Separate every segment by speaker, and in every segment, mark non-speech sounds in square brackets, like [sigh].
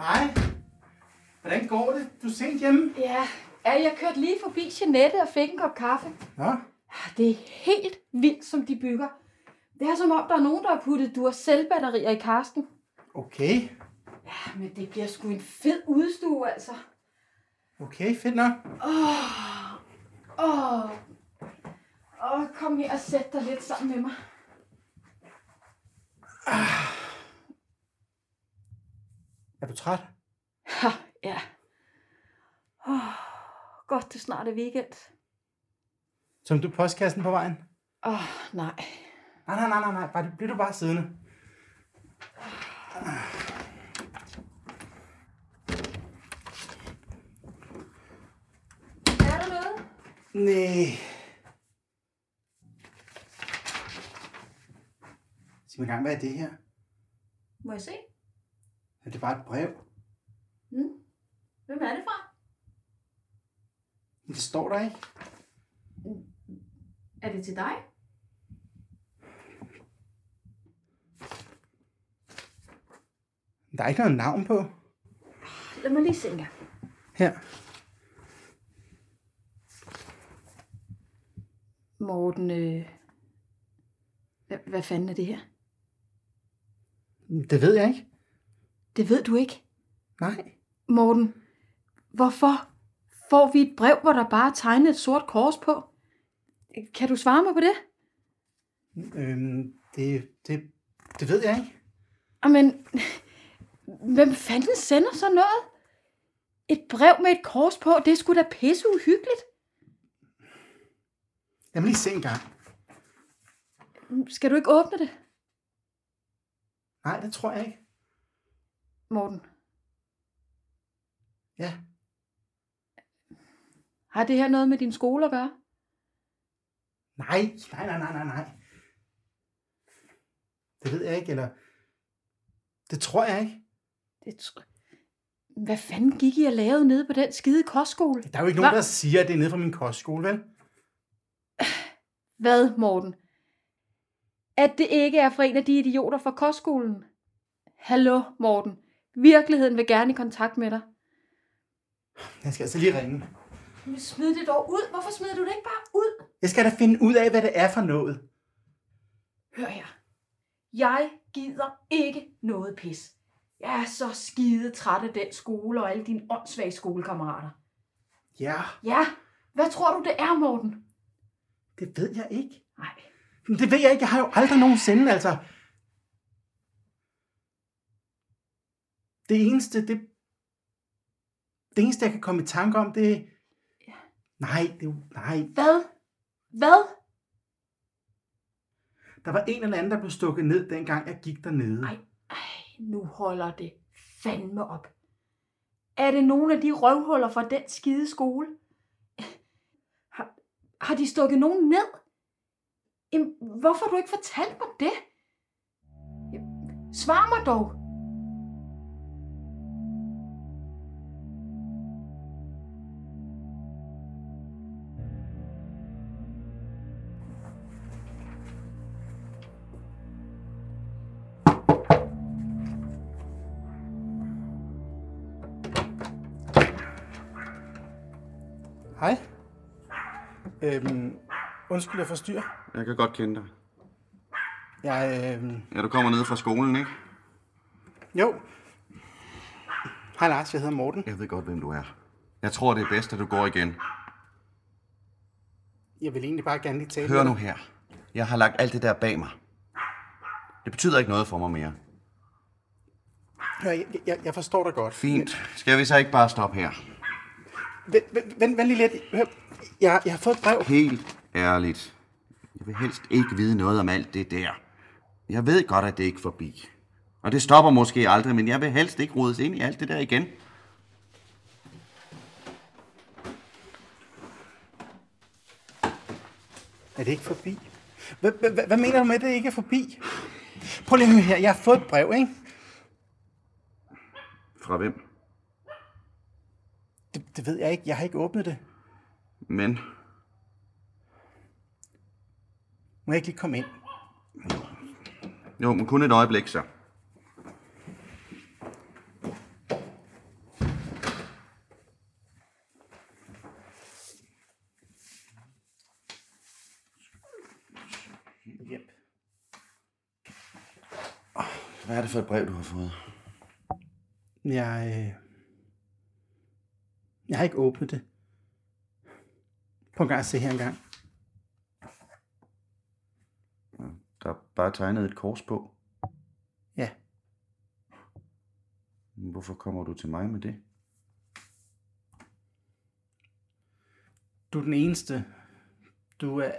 Speaker 1: Hej. Hvordan går det? Du er sent hjemme?
Speaker 2: Ja, ja jeg kørte lige forbi Jeanette og fik en kop kaffe. Ja, Det er helt vildt, som de bygger. Det er som om, der er nogen, der har puttet Duracell-batterier i Karsten.
Speaker 1: okay.
Speaker 2: Ja, men det bliver sgu en fed udstue, altså.
Speaker 1: Okay, fedt nok.
Speaker 2: Åh, åh, åh, kom her og sæt dig lidt sammen med mig.
Speaker 1: Er du træt?
Speaker 2: Ha, ja. Åh, godt, det snart er weekend.
Speaker 1: Som du postkassen på vejen?
Speaker 2: Åh, nej.
Speaker 1: Nej, nej, nej, nej, nej. Bare, bliver du bare siddende.
Speaker 2: Er der noget?
Speaker 1: Nej. Sig mig gang, hvad er det her?
Speaker 2: Må jeg se?
Speaker 1: Er det bare et brev?
Speaker 2: Hmm? Hvem er det fra?
Speaker 1: Men Det står der ikke.
Speaker 2: Er det til dig?
Speaker 1: Der er ikke noget navn på.
Speaker 2: Lad mig lige se engang.
Speaker 1: Her.
Speaker 2: Morten, øh... hvad fanden er det her?
Speaker 1: Det ved jeg ikke.
Speaker 2: Det ved du ikke.
Speaker 1: Nej.
Speaker 2: Morten, hvorfor får vi et brev, hvor der bare er tegnet et sort kors på? Kan du svare mig på det?
Speaker 1: Øhm, det, det, det ved jeg ikke.
Speaker 2: Men [laughs] hvem fanden sender så noget? Et brev med et kors på, det sgu da pisse uhyggeligt.
Speaker 1: Lad mig lige se en gang.
Speaker 2: Skal du ikke åbne det,
Speaker 1: Nej, det tror jeg ikke.
Speaker 2: Morten?
Speaker 1: Ja.
Speaker 2: Har det her noget med din skole at gøre?
Speaker 1: Nej, nej, nej, nej, nej, nej. Det ved jeg ikke, eller... Det tror jeg ikke.
Speaker 2: Det tr- Hvad fanden gik I og lavede nede på den skide kostskole?
Speaker 1: Der er jo ikke nogen,
Speaker 2: Hva?
Speaker 1: der siger, at det er nede fra min kostskole, vel?
Speaker 2: Hvad, Morten? At det ikke er fra en af de idioter fra kostskolen? Hallo, Morten. Virkeligheden vil gerne i kontakt med dig.
Speaker 1: Jeg skal altså lige ringe.
Speaker 2: Men smid det dog ud. Hvorfor smider du det ikke bare ud?
Speaker 1: Jeg skal da finde ud af, hvad det er for noget.
Speaker 2: Hør her. Jeg gider ikke noget pis. Jeg er så skide træt af den skole og alle dine åndssvage skolekammerater.
Speaker 1: Ja,
Speaker 2: Ja, hvad tror du, det er, Morten?
Speaker 1: det ved jeg ikke.
Speaker 2: Nej,
Speaker 1: Men det ved jeg ikke. Jeg har jo aldrig nogensinde, altså... Det eneste, det... Det eneste, jeg kan komme i tanke om, det er... Nej, det er. Nej.
Speaker 2: hvad? Hvad?
Speaker 1: Der var en eller anden, der blev stukket ned, dengang jeg gik dernede.
Speaker 2: Ej, ej, nu holder det fandme op. Er det nogle af de røvhuller fra den skide skole? Har, har de stukket nogen ned? Jamen, hvorfor har du ikke fortalt mig det? Svar mig dog.
Speaker 1: Hej. Øhm, undskyld, jeg forstyrrer.
Speaker 3: Jeg kan godt kende dig.
Speaker 1: Jeg, øhm,
Speaker 3: Ja, du kommer ned fra skolen, ikke?
Speaker 1: jo. Hej Lars, jeg hedder Morten.
Speaker 3: Jeg ved godt, hvem du er. Jeg tror, det er bedst, at du går igen.
Speaker 1: Jeg vil egentlig bare gerne lige tale
Speaker 3: Hør
Speaker 1: med
Speaker 3: nu
Speaker 1: dig.
Speaker 3: her. Jeg har lagt alt det der bag mig. Det betyder ikke noget for mig mere.
Speaker 1: Hør, jeg, jeg, jeg forstår dig godt.
Speaker 3: Fint. Skal vi så ikke bare stoppe her?
Speaker 1: Vent, vent, lige lidt. Hør, jeg, jeg har fået et brev.
Speaker 3: Helt ærligt. Jeg vil helst ikke vide noget om alt det der. Jeg ved godt, at det ikke er forbi. Og det stopper måske aldrig, men jeg vil helst ikke rodes ind i alt det der igen.
Speaker 1: Er det ikke forbi? Hvad, mener du med, at det ikke er forbi? Prøv lige her. Jeg har fået et brev, ikke?
Speaker 3: Fra hvem?
Speaker 1: Det, det ved jeg ikke. Jeg har ikke åbnet det.
Speaker 3: Men?
Speaker 1: Må jeg ikke lige komme ind?
Speaker 3: Jo, men kun et øjeblik så. Yep. Hvad er det for et brev, du har fået?
Speaker 1: Jeg, øh, jeg har ikke åbnet det. På en gang at se her engang.
Speaker 3: Der er bare tegnet et kors på.
Speaker 1: Ja,
Speaker 3: Hvorfor kommer du til mig med det?
Speaker 1: du er den eneste. Du er...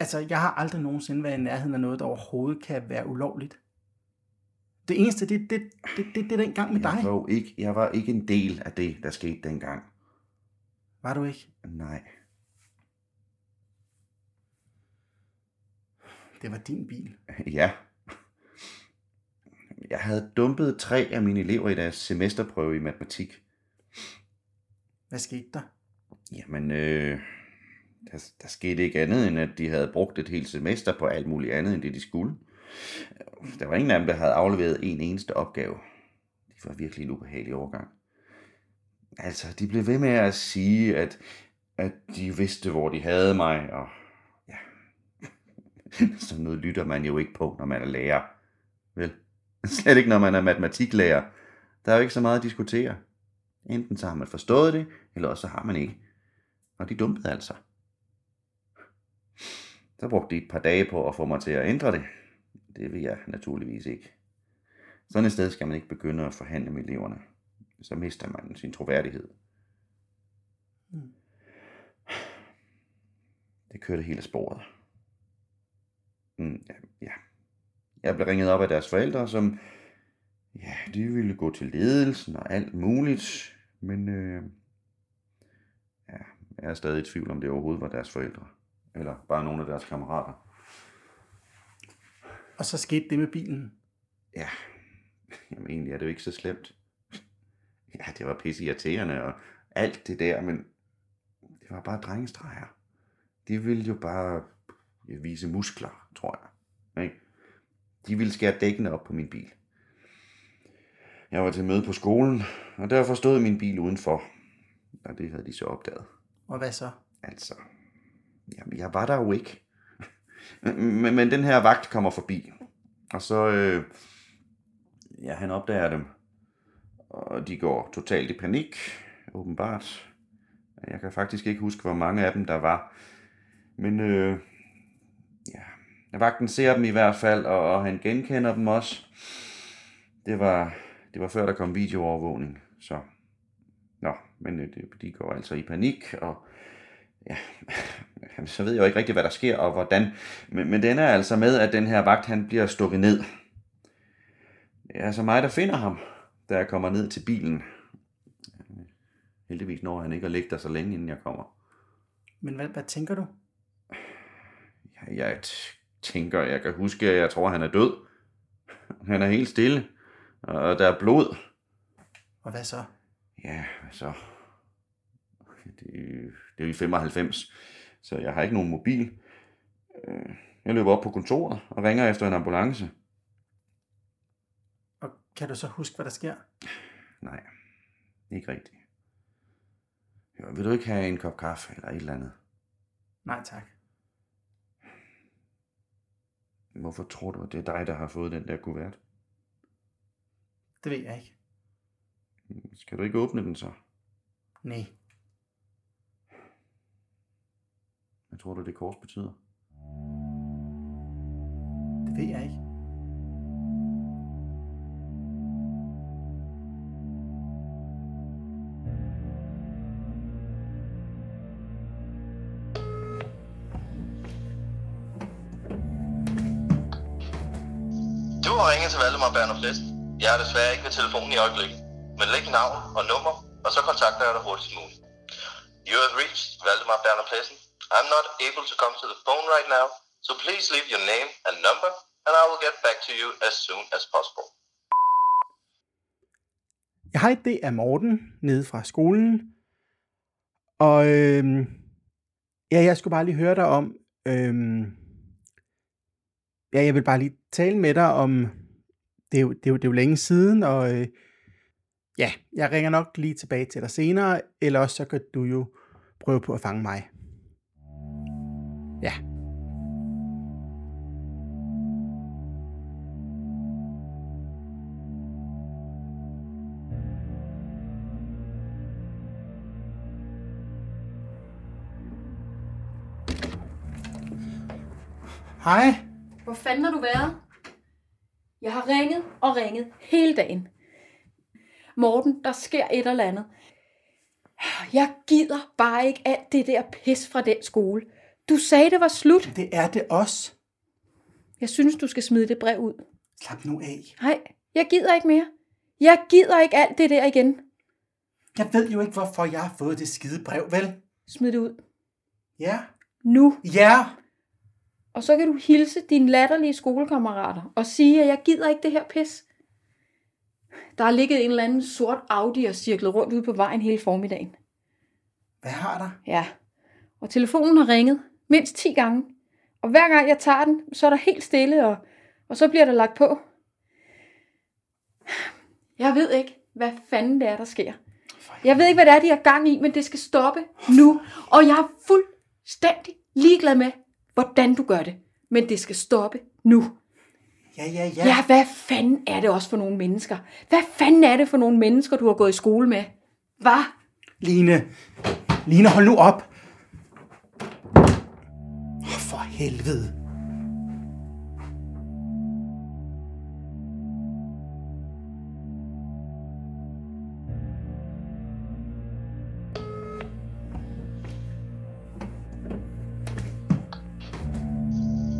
Speaker 1: Altså, jeg har aldrig nogensinde været i nærheden af noget, der overhovedet kan være ulovligt. Det eneste, det, det, det, det, det er den gang med dig.
Speaker 3: Jeg var, jo ikke, jeg var ikke en del af det, der skete dengang.
Speaker 1: Var du ikke?
Speaker 3: Nej.
Speaker 1: Det var din bil. [laughs]
Speaker 3: Ja. Jeg havde dumpet tre af mine elever i deres semesterprøve i matematik.
Speaker 1: Hvad skete der?
Speaker 3: Jamen, øh, der, der skete ikke andet, end at de havde brugt et helt semester på alt muligt andet, end det de skulle. Der var ingen af dem, der havde afleveret en eneste opgave. Det var virkelig en ubehagelig overgang. Altså, de blev ved med at sige, at, at de vidste, hvor de havde mig, og ja, [laughs] sådan noget lytter man jo ikke på, når man er lærer. Vel? Slet ikke, når man er matematiklærer. Der er jo ikke så meget at diskutere. Enten så har man forstået det, eller også så har man ikke. Og de dumpede altså. Så brugte de et par dage på at få mig til at ændre det. Det vil jeg naturligvis ikke. Sådan et sted skal man ikke begynde at forhandle med eleverne. Så mister man sin troværdighed. Det kørte helt af sporet. Mm, ja, ja. Jeg blev ringet op af deres forældre, som ja, de ville gå til ledelsen og alt muligt. Men øh, ja, jeg er stadig i tvivl, om det overhovedet var deres forældre. Eller bare nogle af deres kammerater.
Speaker 1: Og så skete det med bilen.
Speaker 3: Ja, jamen egentlig er det jo ikke så slemt. Ja, det var pisse irriterende og alt det der, men det var bare drengestreger. De ville jo bare vise muskler, tror jeg. Ikke? De ville skære dækkene op på min bil. Jeg var til møde på skolen, og derfor stod min bil udenfor. Og det havde de så opdaget.
Speaker 1: Og hvad så?
Speaker 3: Altså, jamen, jeg var der jo ikke. Men, men den her vagt kommer forbi, og så, øh, ja, han opdager dem, og de går totalt i panik, åbenbart. Jeg kan faktisk ikke huske, hvor mange af dem der var, men øh, ja, vagten ser dem i hvert fald, og, og han genkender dem også. Det var, det var før der kom videoovervågning, så Nå, men øh, det- de går altså i panik, og ja, [laughs] så ved jeg jo ikke rigtig, hvad der sker og hvordan. Men, men den er altså med, at den her vagt, han bliver stukket ned. Det er altså mig, der finder ham, da jeg kommer ned til bilen. Heldigvis når han ikke at ligge der så længe, inden jeg kommer.
Speaker 1: Men hvad, hvad tænker du?
Speaker 3: Jeg, jeg tænker, jeg kan huske, at jeg tror, han er død. Han er helt stille, og der er blod.
Speaker 1: Og hvad så?
Speaker 3: Ja, hvad så? Det, det er jo i 95, så jeg har ikke nogen mobil. Øh, Jeg løber op på kontoret og ringer efter en ambulance.
Speaker 1: Og kan du så huske, hvad der sker?
Speaker 3: Nej, ikke rigtigt. Jo, vil du ikke have en kop kaffe eller et eller andet?
Speaker 1: Nej tak.
Speaker 3: Hvorfor tror du, at det er dig, der har fået den der kuvert?
Speaker 1: Det ved jeg ikke.
Speaker 3: Skal du ikke åbne den så?
Speaker 1: Nej.
Speaker 3: Hvad tror du, det kors betyder?
Speaker 1: Det ved jeg ikke.
Speaker 4: Du har ringet til Valdemar Berner Plessen. Jeg er desværre ikke ved telefonen i øjeblikket. Men læg navn og nummer, og så kontakter jeg dig hurtigst muligt. You have reached Valdemar Berner Plessen. I'm not able to come to the phone right now, so please leave your name and number, and I will get back to you as soon as possible.
Speaker 1: Jeg hej, det er Morten nede fra skolen. Og øhm, ja, jeg skulle bare lige høre dig om... Øhm, ja, jeg vil bare lige tale med dig om... Det er jo, det er jo, det er jo længe siden, og øh, ja, jeg ringer nok lige tilbage til dig senere, eller også så kan du jo prøve på at fange mig. Ja. Hej.
Speaker 2: Hvor fanden har du været? Jeg har ringet og ringet hele dagen. Morten, der sker et eller andet. Jeg gider bare ikke alt det der pis fra den skole. Du sagde, det var slut.
Speaker 1: Det er det også.
Speaker 2: Jeg synes, du skal smide det brev ud.
Speaker 1: Slap nu af.
Speaker 2: Nej, jeg gider ikke mere. Jeg gider ikke alt det der igen.
Speaker 1: Jeg ved jo ikke, hvorfor jeg har fået det skide brev, vel?
Speaker 2: Smid det ud.
Speaker 1: Ja.
Speaker 2: Nu.
Speaker 1: Ja.
Speaker 2: Og så kan du hilse dine latterlige skolekammerater og sige, at jeg gider ikke det her pis. Der har ligget en eller anden sort Audi og cirklet rundt ude på vejen hele formiddagen.
Speaker 1: Hvad har der?
Speaker 2: Ja, og telefonen har ringet mindst 10 gange. Og hver gang jeg tager den, så er der helt stille, og, og så bliver der lagt på. Jeg ved ikke, hvad fanden det er, der sker. Jeg ved ikke, hvad det er, de har gang i, men det skal stoppe nu. Og jeg er fuldstændig ligeglad med, hvordan du gør det. Men det skal stoppe nu.
Speaker 1: Ja, ja, ja.
Speaker 2: Ja, hvad fanden er det også for nogle mennesker? Hvad fanden er det for nogle mennesker, du har gået i skole med? Hvad?
Speaker 1: Line. Line, hold nu op. helvede.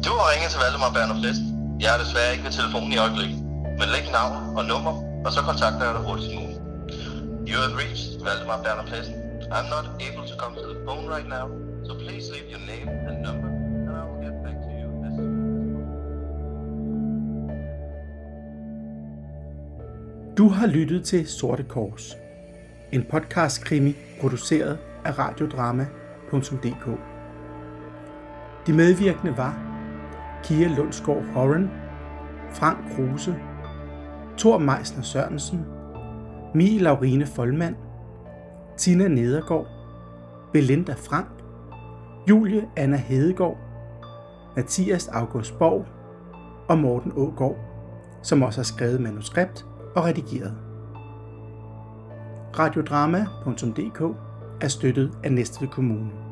Speaker 4: Du har ringet til Valdemar Berner Flest. Jeg er desværre ikke ved telefonen i øjeblikket. Men læg navn og nummer, og så kontakter jeg dig hurtigst muligt. You have reached Valdemar Berner Pleasant. I'm not able to come to the phone right now, so please leave your name and number,
Speaker 1: Du har lyttet til Sorte Kors. En podcast-krimi produceret af radiodrama.dk. De medvirkende var Kia Lundsgaard Horan, Frank Kruse, Thor Meisner Sørensen, Mie Laurine Folmand, Tina Nedergaard, Belinda Frank, Julie Anna Hedegaard, Mathias August Borg og Morten Ågaard, som også har skrevet manuskript og redigeret. Radiodrama.dk er støttet af Næstved Kommune.